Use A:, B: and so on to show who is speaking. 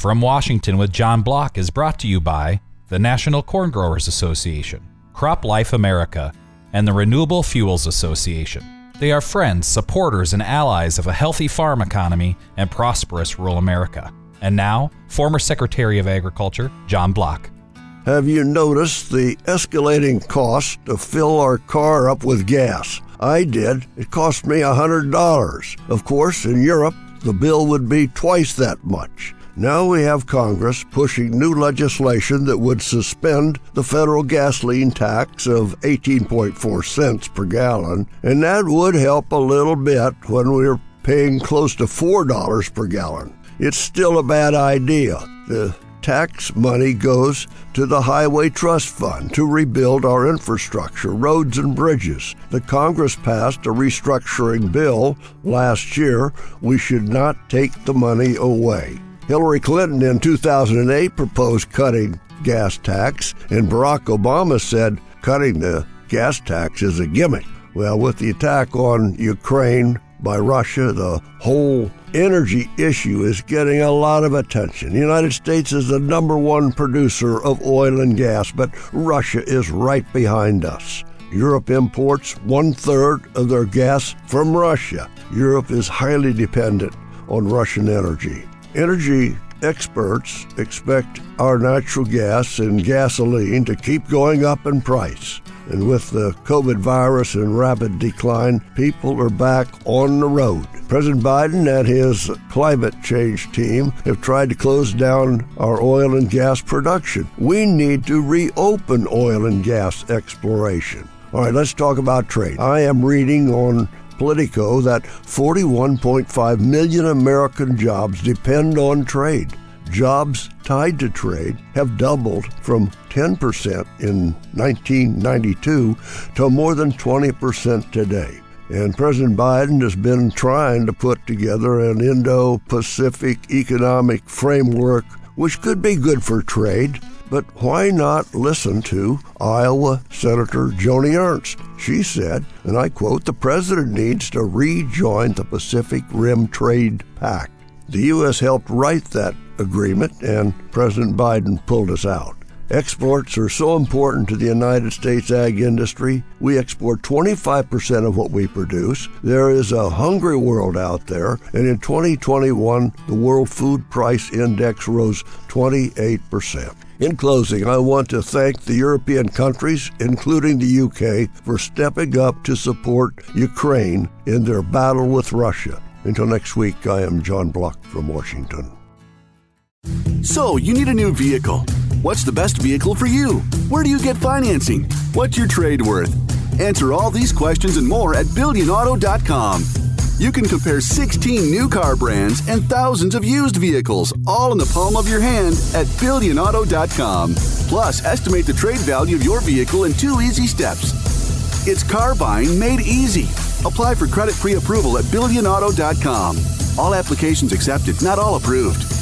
A: From Washington with John Block is brought to you by the National Corn Growers Association, Crop Life America, and the Renewable Fuels Association. They are friends, supporters, and allies of a healthy farm economy and prosperous rural America. And now, former Secretary of Agriculture John Block.
B: Have you noticed the escalating cost to fill our car up with gas? I did. It cost me $100. Of course, in Europe, the bill would be twice that much. Now we have Congress pushing new legislation that would suspend the federal gasoline tax of 18.4 cents per gallon, and that would help a little bit when we're paying close to $4 per gallon. It's still a bad idea. The tax money goes to the Highway Trust Fund to rebuild our infrastructure, roads, and bridges. The Congress passed a restructuring bill last year. We should not take the money away. Hillary Clinton in 2008 proposed cutting gas tax, and Barack Obama said cutting the gas tax is a gimmick. Well, with the attack on Ukraine by Russia, the whole energy issue is getting a lot of attention. The United States is the number one producer of oil and gas, but Russia is right behind us. Europe imports one third of their gas from Russia. Europe is highly dependent on Russian energy. Energy experts expect our natural gas and gasoline to keep going up in price. And with the COVID virus in rapid decline, people are back on the road. President Biden and his climate change team have tried to close down our oil and gas production. We need to reopen oil and gas exploration. All right, let's talk about trade. I am reading on Politico that 41.5 million American jobs depend on trade jobs tied to trade have doubled from 10% in 1992 to more than 20% today. And President Biden has been trying to put together an Indo Pacific economic framework which could be good for trade. But why not listen to Iowa Senator Joni Ernst? She said, and I quote, the president needs to rejoin the Pacific Rim Trade Pact. The U.S. helped write that agreement, and President Biden pulled us out. Exports are so important to the United States ag industry. We export 25% of what we produce. There is a hungry world out there, and in 2021, the World Food Price Index rose 28%. In closing, I want to thank the European countries, including the UK, for stepping up to support Ukraine in their battle with Russia. Until next week, I am John Block from Washington.
C: So, you need a new vehicle. What's the best vehicle for you? Where do you get financing? What's your trade worth? Answer all these questions and more at BillionAuto.com. You can compare 16 new car brands and thousands of used vehicles, all in the palm of your hand at BillionAuto.com. Plus, estimate the trade value of your vehicle in two easy steps. It's car buying made easy. Apply for credit pre approval at BillionAuto.com. All applications accepted, not all approved.